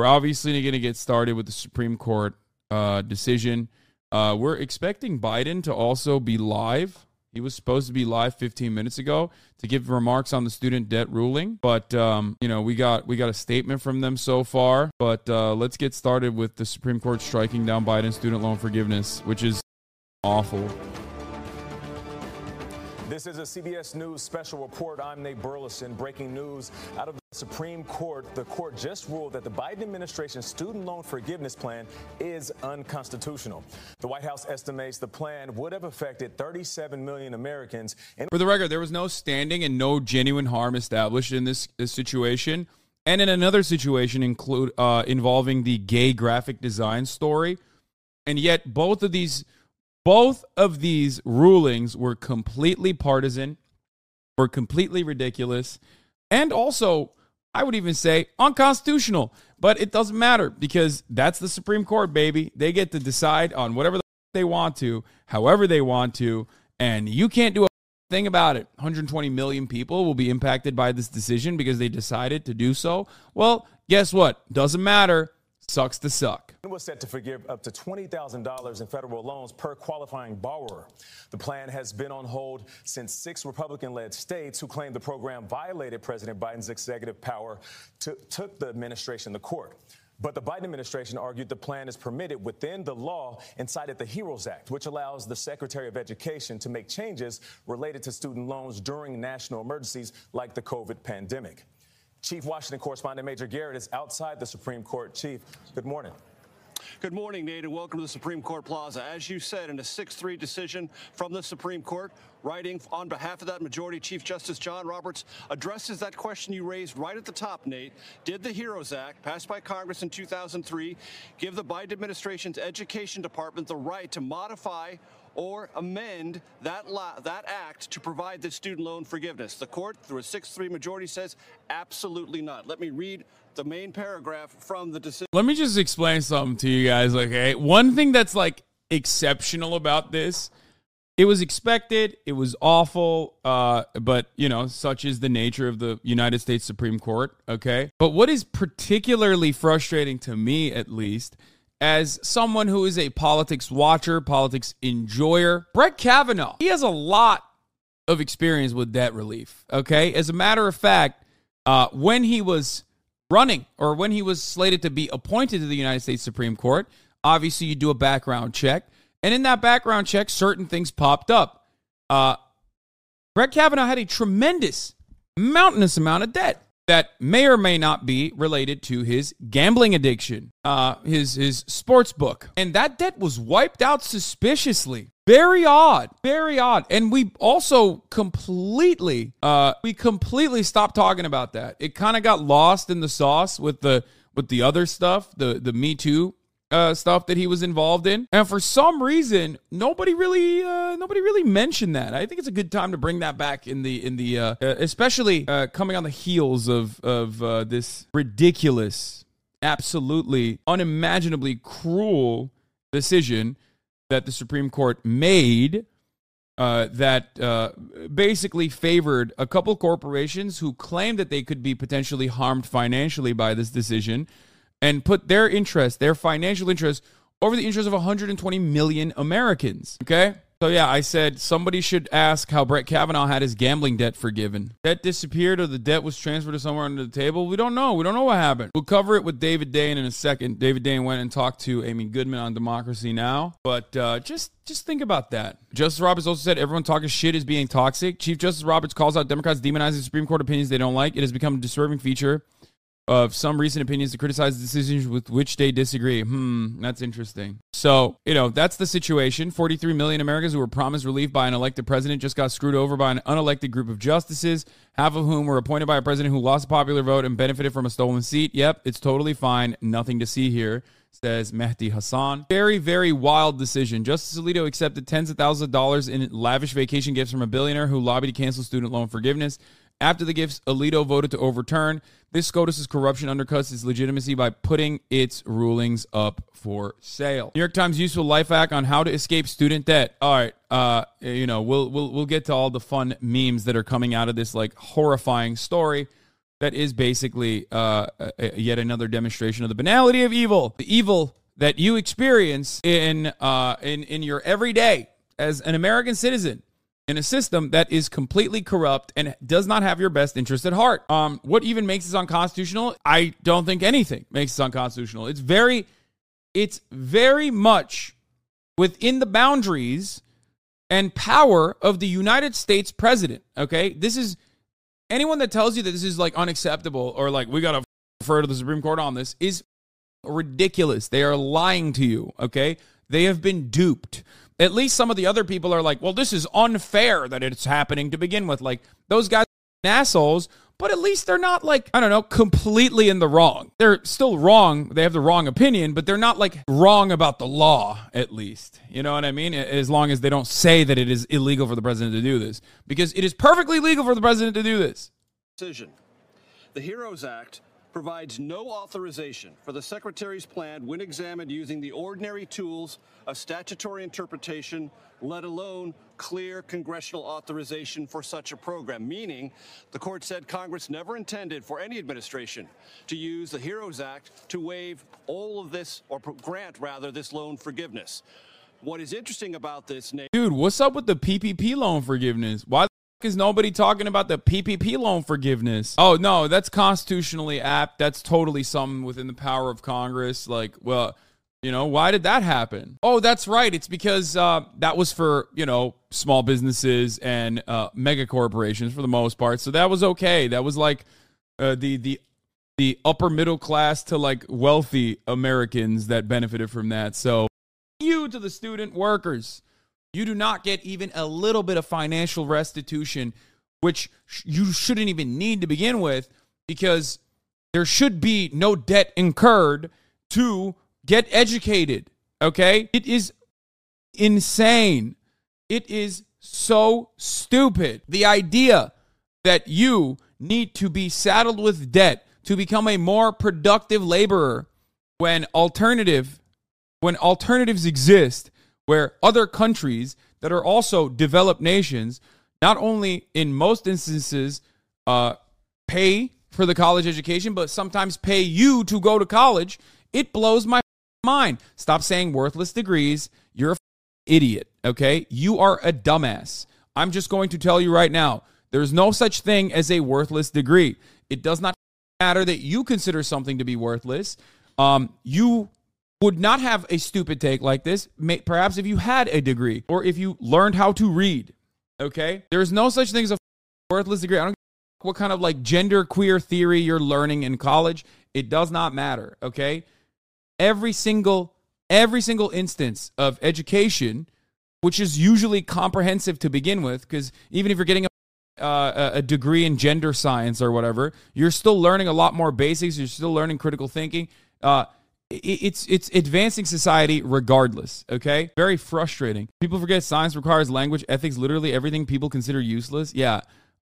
we're obviously going to get started with the Supreme Court uh, decision. Uh, we're expecting Biden to also be live. He was supposed to be live 15 minutes ago to give remarks on the student debt ruling, but um, you know we got we got a statement from them so far. But uh, let's get started with the Supreme Court striking down Biden's student loan forgiveness, which is awful. This is a CBS News special report. I'm Nate Burleson. Breaking news out of the Supreme Court. The court just ruled that the Biden administration's student loan forgiveness plan is unconstitutional. The White House estimates the plan would have affected 37 million Americans. For the record, there was no standing and no genuine harm established in this, this situation. And in another situation include uh, involving the gay graphic design story. And yet both of these both of these rulings were completely partisan, were completely ridiculous, and also, I would even say, unconstitutional. But it doesn't matter because that's the Supreme Court, baby. They get to decide on whatever the they want to, however they want to, and you can't do a thing about it. 120 million people will be impacted by this decision because they decided to do so. Well, guess what? Doesn't matter. Sucks to suck. Was set to forgive up to $20,000 in federal loans per qualifying borrower. The plan has been on hold since six Republican led states who claimed the program violated President Biden's executive power to, took the administration to court. But the Biden administration argued the plan is permitted within the law and cited the HEROES Act, which allows the Secretary of Education to make changes related to student loans during national emergencies like the COVID pandemic. Chief Washington correspondent Major Garrett is outside the Supreme Court. Chief, good morning. Good morning, Nate, and welcome to the Supreme Court Plaza. As you said, in a 6 3 decision from the Supreme Court, writing on behalf of that majority, Chief Justice John Roberts addresses that question you raised right at the top, Nate. Did the HEROES Act, passed by Congress in 2003, give the Biden administration's education department the right to modify or amend that that act to provide the student loan forgiveness. The court, through a 6-3 majority, says absolutely not. Let me read the main paragraph from the decision. Let me just explain something to you guys. Okay, one thing that's like exceptional about this. It was expected. It was awful, uh, but you know, such is the nature of the United States Supreme Court. Okay, but what is particularly frustrating to me, at least, as someone who is a politics watcher, politics enjoyer, Brett Kavanaugh, he has a lot of experience with debt relief. Okay. As a matter of fact, uh, when he was running or when he was slated to be appointed to the United States Supreme Court, obviously you do a background check. And in that background check, certain things popped up. Uh, Brett Kavanaugh had a tremendous, mountainous amount of debt that may or may not be related to his gambling addiction, uh, his his sports book, and that debt was wiped out suspiciously. Very odd, very odd. And we also completely, uh, we completely stopped talking about that. It kind of got lost in the sauce with the with the other stuff, the the Me Too uh, stuff that he was involved in, and for some reason, nobody really, uh, nobody really mentioned that. I think it's a good time to bring that back in the in the, uh, uh especially uh, coming on the heels of of uh, this ridiculous, absolutely unimaginably cruel decision that the Supreme Court made. that basically favored a couple corporations who claimed that they could be potentially harmed financially by this decision and put their interest, their financial interest, over the interest of 120 million Americans. Okay? So, yeah, I said somebody should ask how Brett Kavanaugh had his gambling debt forgiven. Debt disappeared or the debt was transferred to somewhere under the table. We don't know. We don't know what happened. We'll cover it with David Dayen in a second. David Dayen went and talked to Amy Goodman on Democracy Now! But uh, just just think about that. Justice Roberts also said everyone talking shit is being toxic. Chief Justice Roberts calls out Democrats demonizing Supreme Court opinions they don't like. It has become a disturbing feature of some recent opinions to criticize decisions with which they disagree. Hmm, that's interesting. So, you know, that's the situation. 43 million Americans who were promised relief by an elected president just got screwed over by an unelected group of justices, half of whom were appointed by a president who lost a popular vote and benefited from a stolen seat. Yep, it's totally fine. Nothing to see here says Mehdi Hasan. Very, very wild decision. Justice Alito accepted tens of thousands of dollars in lavish vacation gifts from a billionaire who lobbied to cancel student loan forgiveness. After the gifts, Alito voted to overturn. This SCOTUS's corruption undercuts its legitimacy by putting its rulings up for sale. New York Times useful life hack on how to escape student debt. All right, uh, you know, we'll we'll we'll get to all the fun memes that are coming out of this like horrifying story. that is basically uh, yet another demonstration of the banality of evil, the evil that you experience in uh, in in your everyday as an American citizen in a system that is completely corrupt and does not have your best interest at heart. Um, what even makes this unconstitutional? I don't think anything makes this unconstitutional. It's very, it's very much within the boundaries and power of the United States president. Okay, this is anyone that tells you that this is like unacceptable or like we got to refer to the Supreme Court on this is ridiculous. They are lying to you. Okay, they have been duped at least some of the other people are like, well, this is unfair that it's happening to begin with. Like those guys assholes, but at least they're not like, I don't know, completely in the wrong. They're still wrong. They have the wrong opinion, but they're not like wrong about the law, at least. You know what I mean? As long as they don't say that it is illegal for the president to do this, because it is perfectly legal for the president to do this. Decision. The HEROES Act provides no authorization for the Secretary's plan when examined using the ordinary tools of statutory interpretation, let alone clear congressional authorization for such a program. Meaning, the court said Congress never intended for any administration to use the HEROES Act to waive all of this, or grant rather, this loan forgiveness. What is interesting about this, Nate? Dude, what's up with the PPP loan forgiveness? Why is nobody talking about the PPP loan forgiveness? Oh, no, that's constitutionally apt. That's totally something within the power of Congress. Like, well, you know, why did that happen? Oh, that's right. It's because uh, that was for, you know, small businesses and uh, mega corporations for the most part. So that was okay. That was like uh, the, the, the upper middle class to like wealthy Americans that benefited from that. So, you to the student workers you do not get even a little bit of financial restitution, which you shouldn't even need to begin with, because there should be no debt incurred to get educated. Okay? It is insane. It is so stupid. The idea that you need to be saddled with debt to become a more productive laborer when alternative when alternatives exist where other countries that are also developed nations, not only in most instances, uh, pay for the college education, but sometimes pay you to go to college, it blows my mind. Stop saying worthless degrees. You're a idiot, okay? You are a dumbass. I'm just going to tell you right now there's no such thing as a worthless degree. It does not matter that you consider something to be worthless. Um, you would not have a stupid take like this, perhaps if you had a degree or if you learned how to read. Okay? There's no such thing as a worthless degree. I don't what kind of like gender queer theory you're learning in college. It does not matter. Okay? Every single every single instance of education, which is usually comprehensive to begin with, because even if you're getting a uh, a degree in gender science or whatever, you're still learning a lot more basics. You're still learning critical thinking. Uh, it's it's advancing society regardless okay? Very frustrating. People forget science requires language ethics literally everything people consider useless. Yeah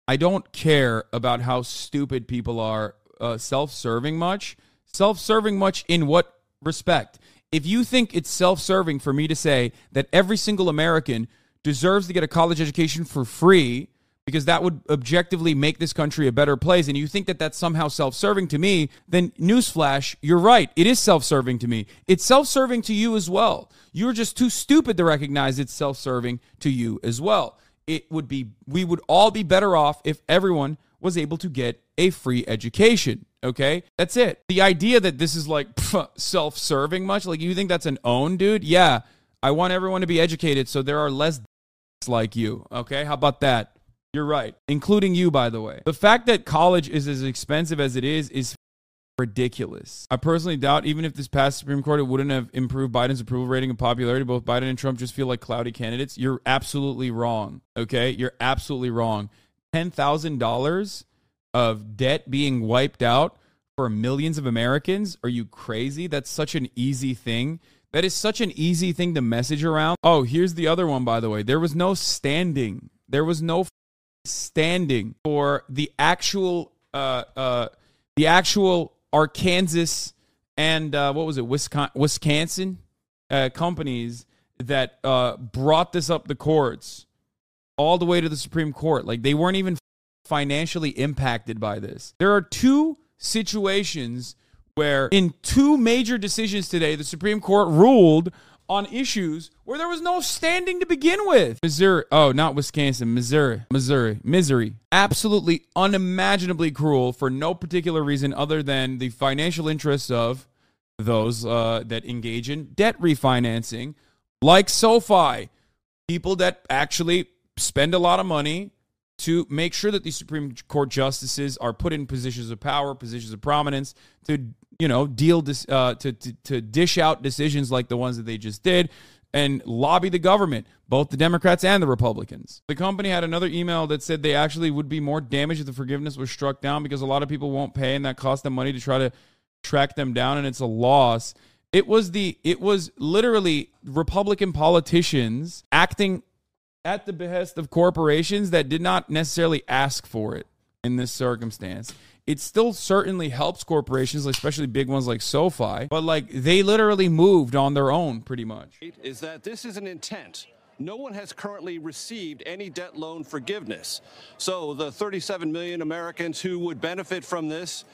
i don't care about how stupid people are uh, self-serving much. Self-serving much in what respect? If you think it's self-serving for me to say that every single american deserves to get a college education for free because that would objectively make this country a better place, and you think that that's somehow self serving to me, then newsflash, you're right. It is self serving to me. It's self serving to you as well. You're just too stupid to recognize it's self serving to you as well. It would be, we would all be better off if everyone was able to get a free education. Okay, that's it. The idea that this is like self serving much, like you think that's an own, dude? Yeah, I want everyone to be educated so there are less like you. Okay, how about that? You're right, including you, by the way. The fact that college is as expensive as it is is ridiculous. I personally doubt, even if this passed Supreme Court, it wouldn't have improved Biden's approval rating and popularity. Both Biden and Trump just feel like cloudy candidates. You're absolutely wrong. Okay, you're absolutely wrong. Ten thousand dollars of debt being wiped out for millions of Americans? Are you crazy? That's such an easy thing. That is such an easy thing to message around. Oh, here's the other one, by the way. There was no standing. There was no standing for the actual uh, uh, the actual Arkansas and uh, what was it Wisconsin, Wisconsin uh, companies that uh, brought this up the courts all the way to the Supreme Court. Like they weren't even financially impacted by this. There are two situations where, in two major decisions today, the Supreme Court ruled on issues where there was no standing to begin with. Missouri, oh, not Wisconsin, Missouri, Missouri, misery. Absolutely unimaginably cruel for no particular reason other than the financial interests of those uh, that engage in debt refinancing, like SoFi, people that actually spend a lot of money to make sure that these Supreme Court justices are put in positions of power, positions of prominence to you know deal uh, to, to to dish out decisions like the ones that they just did and lobby the government, both the Democrats and the Republicans. The company had another email that said they actually would be more damaged if the forgiveness was struck down because a lot of people won't pay and that costs them money to try to track them down and it's a loss. It was the it was literally Republican politicians acting at the behest of corporations that did not necessarily ask for it in this circumstance. It still certainly helps corporations, especially big ones like SoFi, but like they literally moved on their own pretty much. Is that this is an intent. No one has currently received any debt loan forgiveness. So the 37 million Americans who would benefit from this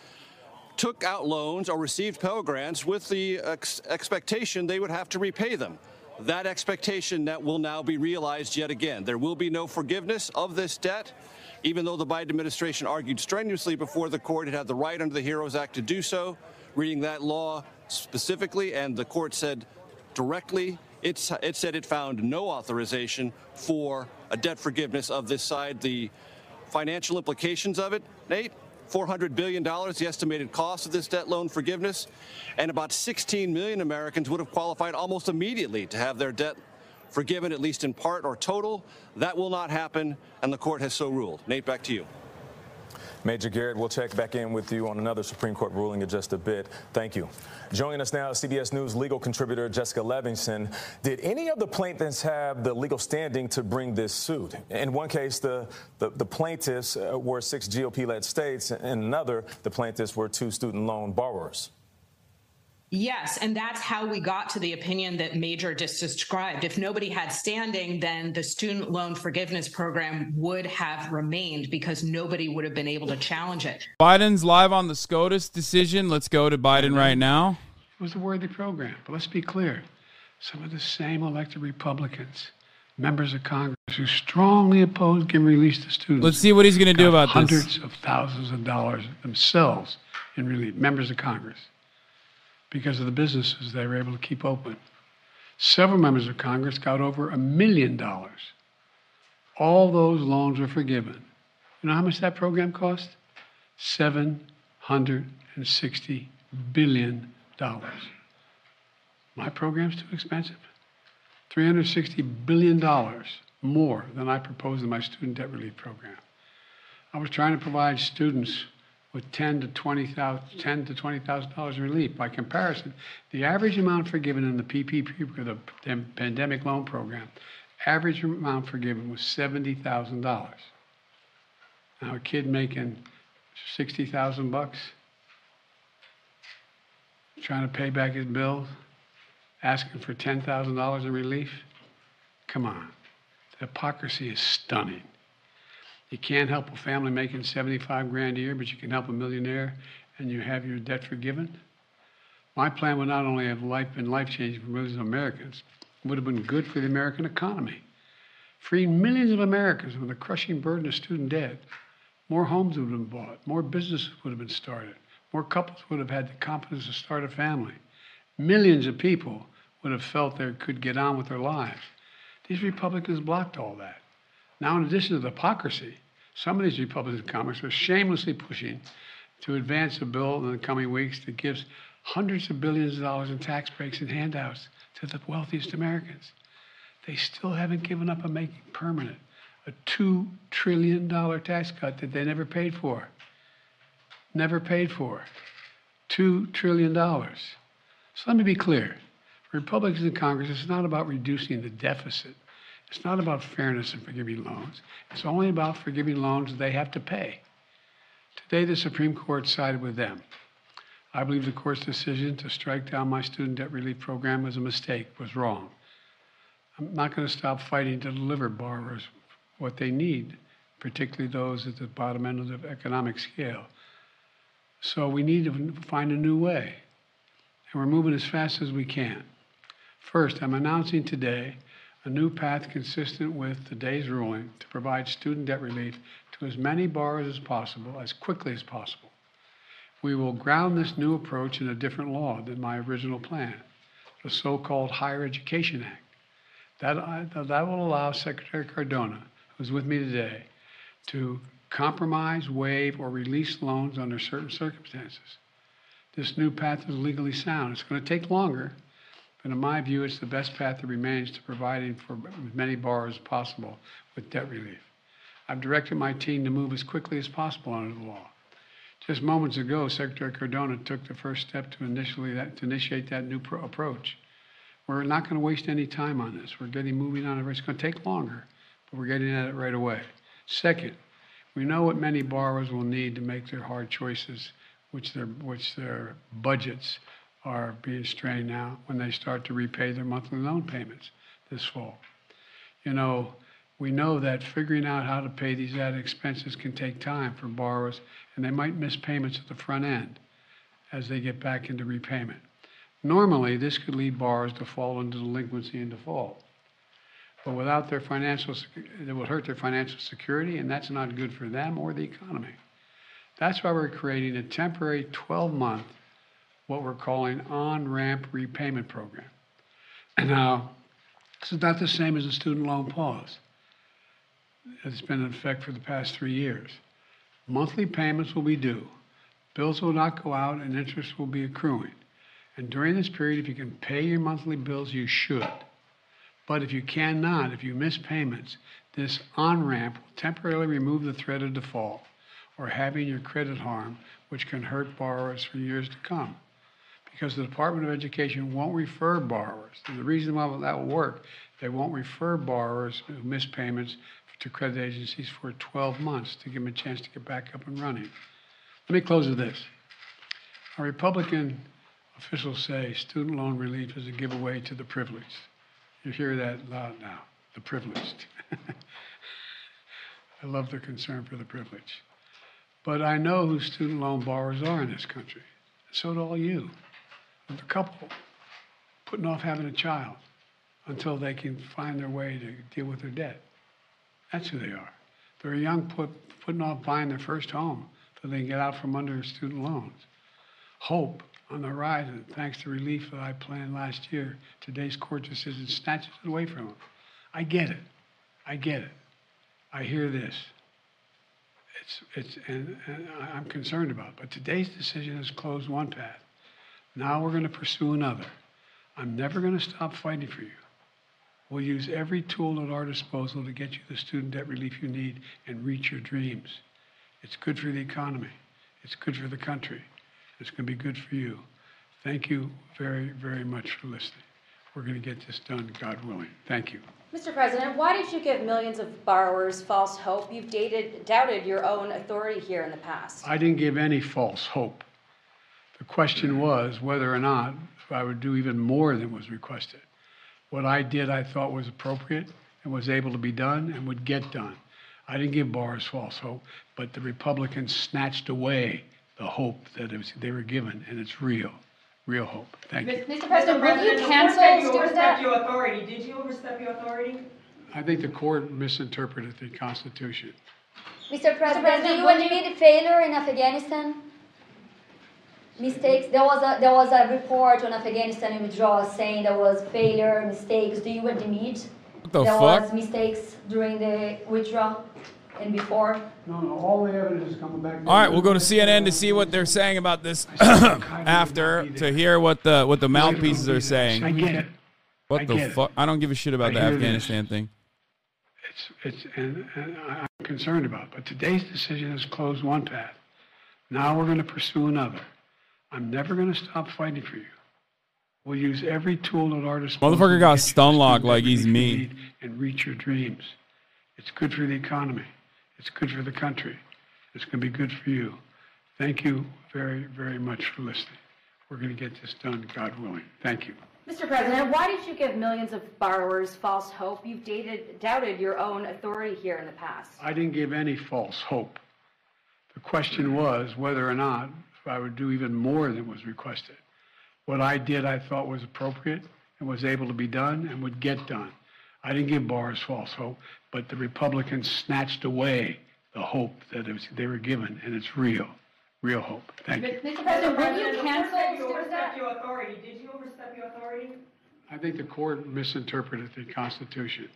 took out loans or received Pell Grants with the ex- expectation they would have to repay them that expectation that will now be realized yet again. There will be no forgiveness of this debt, even though the Biden administration argued strenuously before the court it had the right under the HEROES Act to do so, reading that law specifically, and the court said directly it's, it said it found no authorization for a debt forgiveness of this side. The financial implications of it, Nate, $400 billion, the estimated cost of this debt loan forgiveness, and about 16 million Americans would have qualified almost immediately to have their debt forgiven, at least in part or total. That will not happen, and the court has so ruled. Nate, back to you. Major Garrett, we'll check back in with you on another Supreme Court ruling in just a bit. Thank you. Joining us now, CBS News legal contributor Jessica Levinson. Did any of the plaintiffs have the legal standing to bring this suit? In one case, the, the, the plaintiffs uh, were six GOP led states. In another, the plaintiffs were two student loan borrowers. Yes, and that's how we got to the opinion that Major just described. If nobody had standing, then the student loan forgiveness program would have remained because nobody would have been able to challenge it. Biden's live on the SCOTUS decision. Let's go to Biden right now. It was a worthy program, but let's be clear. Some of the same elected Republicans, members of Congress, who strongly oppose giving release to students. Let's see what he's going to do about hundreds this. Hundreds of thousands of dollars themselves in relief, members of Congress because of the businesses they were able to keep open. Several members of Congress got over a million dollars. All those loans were forgiven. You know how much that program cost? $760 billion. My program's too expensive. $360 billion more than I proposed in my student debt relief program. I was trying to provide students with ten to twenty thousand, ten to twenty thousand dollars in relief. By comparison, the average amount forgiven in the PPP, the pandemic loan program, average amount forgiven was seventy thousand dollars. Now, a kid making sixty thousand bucks, trying to pay back his bills, asking for ten thousand dollars in relief. Come on, the hypocrisy is stunning. You can't help a family making 75 grand a year, but you can help a millionaire and you have your debt forgiven. My plan would not only have life been life changing for millions of Americans, it would have been good for the American economy. Freeing millions of Americans from the crushing burden of student debt. More homes would have been bought, more businesses would have been started, more couples would have had the confidence to start a family. Millions of people would have felt they could get on with their lives. These Republicans blocked all that. Now, in addition to the hypocrisy, some of these Republican Congress are shamelessly pushing to advance a bill in the coming weeks that gives hundreds of billions of dollars in tax breaks and handouts to the wealthiest Americans. They still haven't given up on making permanent a $2 trillion tax cut that they never paid for. Never paid for. $2 trillion. So let me be clear. For Republicans in Congress, it's not about reducing the deficit. It's not about fairness in forgiving loans. It's only about forgiving loans they have to pay. Today, the Supreme Court sided with them. I believe the court's decision to strike down my student debt relief program was a mistake, was wrong. I'm not going to stop fighting to deliver borrowers what they need particularly those at the bottom end of the economic scale. So we need to find a new way, and we're moving as fast as we can. First, I'm announcing today a new path consistent with today's ruling to provide student debt relief to as many borrowers as possible, as quickly as possible. We will ground this new approach in a different law than my original plan, the so called Higher Education Act. That, uh, that will allow Secretary Cardona, who's with me today, to compromise, waive, or release loans under certain circumstances. This new path is legally sound. It's going to take longer, but in my view, it's the best path that remains to providing for as many borrowers as possible with debt relief. I've directed my team to move as quickly as possible under the law. Just moments ago, Secretary Cardona took the first step to, initially that, to initiate that new pro- approach. We're not going to waste any time on this. We're getting moving on it. It's going to take longer, but we're getting at it right away. Second, we know what many borrowers will need to make their hard choices, which their, which their budgets are being strained now when they start to repay their monthly loan payments this fall. You know, we know that figuring out how to pay these added expenses can take time for borrowers, and they might miss payments at the front end as they get back into repayment. Normally, this could lead borrowers to fall into delinquency and default. But without their financial, it will hurt their financial security, and that's not good for them or the economy. That's why we're creating a temporary 12 month, what we're calling on ramp repayment program. Now, this is not the same as a student loan pause. It's been in effect for the past three years. Monthly payments will be due, bills will not go out, and interest will be accruing. And during this period, if you can pay your monthly bills, you should. But if you cannot, if you miss payments, this on ramp will temporarily remove the threat of default or having your credit harmed, which can hurt borrowers for years to come. Because the Department of Education won't refer borrowers. And the reason why that will work, they won't refer borrowers who miss payments to credit agencies for 12 months to give them a chance to get back up and running. Let me close with this. Our Republican officials say student loan relief is a giveaway to the privileged. You hear that loud now, the privileged. I love their concern for the privileged. But I know who student loan borrowers are in this country. So do all you. The couple putting off having a child until they can find their way to deal with their debt. That's who they are. They're young put, putting off buying their first home so they can get out from under student loans. Hope on the horizon, thanks to relief that I planned last year. Today's court decision snatches it away from them. I get it. I get it. I hear this. It's, it's, and, and I'm concerned about it. But today's decision has closed one path. Now we're going to pursue another. I'm never going to stop fighting for you. We'll use every tool at our disposal to get you the student debt relief you need and reach your dreams. It's good for the economy. It's good for the country. It's going to be good for you. Thank you very, very much for listening. We're going to get this done, God willing. Thank you. Mr. President, why did you give millions of borrowers false hope? You've dated, doubted your own authority here in the past. I didn't give any false hope. The question was whether or not I would do even more than was requested. What I did, I thought was appropriate and was able to be done and would get done. I didn't give borrowers false hope, but the Republicans snatched away the hope that was, they were given, and it's real, real hope. Thank you. Mr. President, will you cancel court you student overstepped debt? your authority. Did you overstep your authority? I think the court misinterpreted the Constitution. Mr. President, President, do you when you- admit failure in Afghanistan? Mistakes. There was a there was a report on Afghanistan withdrawal saying there was failure, mistakes. Do you admit What the there fuck? was mistakes during the withdrawal and before? No, no, all the evidence is coming back. All right, we'll go to CNN to see what they're saying about this after to hear what the what the mouthpieces are saying I saying. get it. I What the fuck? I don't give a shit about I the hear this. Afghanistan thing. It's, it's, and, and I- I'm concerned about it. But today's decision has closed one path. Now we're going to pursue another. I'm never going to stop fighting for you. We'll use every tool at our disposal. Motherfucker got get stun locked like he's me. And reach your dreams. It's good for the economy. It's good for the country. It's going to be good for you. Thank you very, very much for listening. We're going to get this done, God willing. Thank you. Mr. President, why did you give millions of borrowers false hope? You've dated, doubted your own authority here in the past. I didn't give any false hope. The question was whether or not I would do even more than was requested. What I did, I thought was appropriate and was able to be done and would get done. I didn't give borrowers false hope, but the Republicans snatched away the hope that was, they were given, and it's real, real hope. Thank you. Mr. President, when you cancel you student overstepped your authority. Did you overstep your authority? I think the court misinterpreted the Constitution.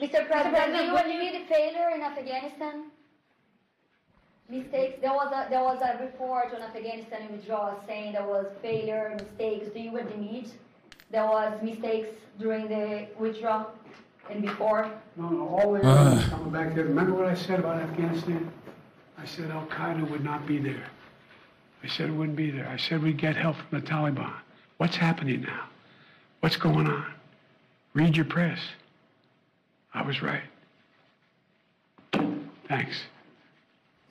Mr. President, do you admit failure in Afghanistan? Mistakes. There was a there was a report on Afghanistan withdrawal saying there was failure, mistakes. Do you admit there was mistakes during the withdrawal and before? No, no, all the evidence coming back there. Remember what I said about Afghanistan? I said Al Qaeda would not be there. I said it wouldn't be there. I said we'd get help from the Taliban. What's happening now? What's going on? Read your press. I was right. Thanks.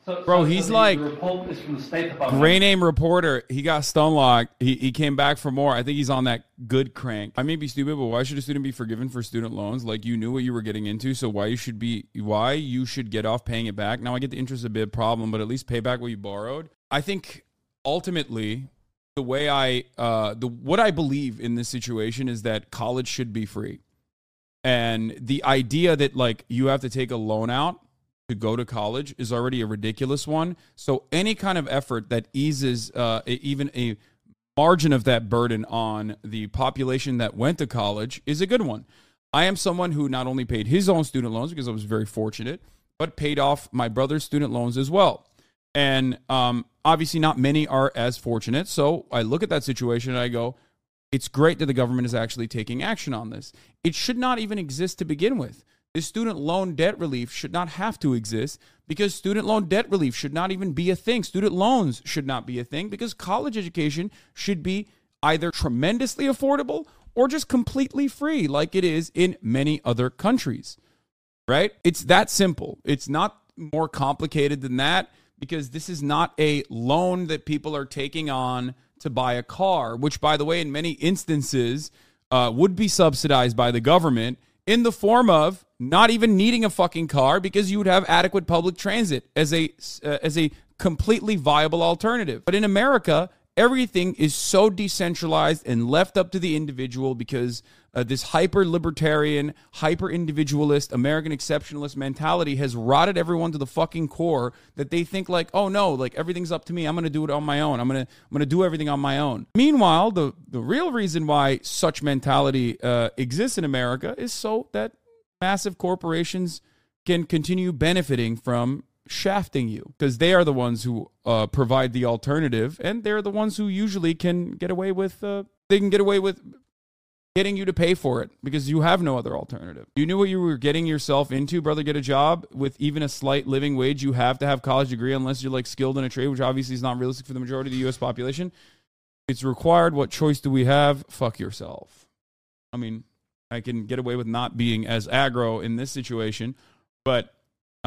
So, Bro, so- he's so like- the report is from the State Department. Gray name reporter. He got stun locked. He, he came back for more. I think he's on that good crank. I may be stupid, but why should a student be forgiven for student loans? Like you knew what you were getting into, so why you should be why you should get off paying it back. Now I get the interest a bit problem, but at least pay back what you borrowed. I think ultimately the way I uh the what I believe in this situation is that college should be free. And the idea that like you have to take a loan out to go to college is already a ridiculous one. So any kind of effort that eases uh, even a margin of that burden on the population that went to college is a good one. I am someone who not only paid his own student loans because I was very fortunate, but paid off my brother's student loans as well. And um, obviously, not many are as fortunate. So I look at that situation and I go, it's great that the government is actually taking action on this. It should not even exist to begin with. This student loan debt relief should not have to exist because student loan debt relief should not even be a thing. Student loans should not be a thing because college education should be either tremendously affordable or just completely free, like it is in many other countries right? It's that simple. It's not more complicated than that because this is not a loan that people are taking on to buy a car, which, by the way, in many instances uh, would be subsidized by the government in the form of not even needing a fucking car because you would have adequate public transit as a uh, as a completely viable alternative. But in America, everything is so decentralized and left up to the individual because uh, this hyper libertarian, hyper individualist, American exceptionalist mentality has rotted everyone to the fucking core that they think like, oh no, like everything's up to me. I'm gonna do it on my own. I'm gonna I'm gonna do everything on my own. Meanwhile, the the real reason why such mentality uh, exists in America is so that massive corporations can continue benefiting from shafting you because they are the ones who uh, provide the alternative and they're the ones who usually can get away with uh, they can get away with getting you to pay for it because you have no other alternative. You knew what you were getting yourself into brother get a job with even a slight living wage. You have to have college degree unless you're like skilled in a trade which obviously is not realistic for the majority of the us population. It's required. What choice do we have? Fuck yourself. I mean i can get away with not being as aggro in this situation but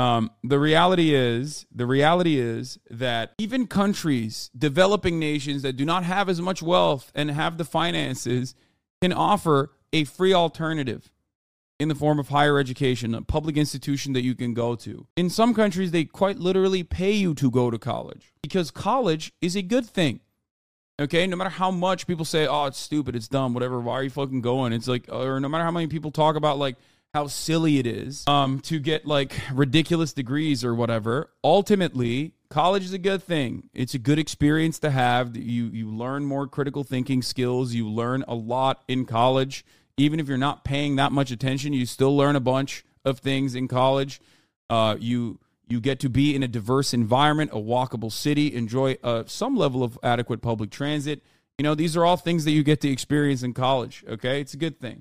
um, the reality is, the reality is that even countries, developing nations that do not have as much wealth and have the finances, can offer a free alternative in the form of higher education, a public institution that you can go to. In some countries, they quite literally pay you to go to college because college is a good thing. Okay, no matter how much people say, "Oh, it's stupid, it's dumb, whatever," why are you fucking going? It's like, or no matter how many people talk about like how silly it is um, to get like ridiculous degrees or whatever. Ultimately, college is a good thing. It's a good experience to have. You you learn more critical thinking skills. You learn a lot in college. Even if you're not paying that much attention, you still learn a bunch of things in college. Uh, you you get to be in a diverse environment, a walkable city, enjoy uh, some level of adequate public transit. You know, these are all things that you get to experience in college. Okay, it's a good thing.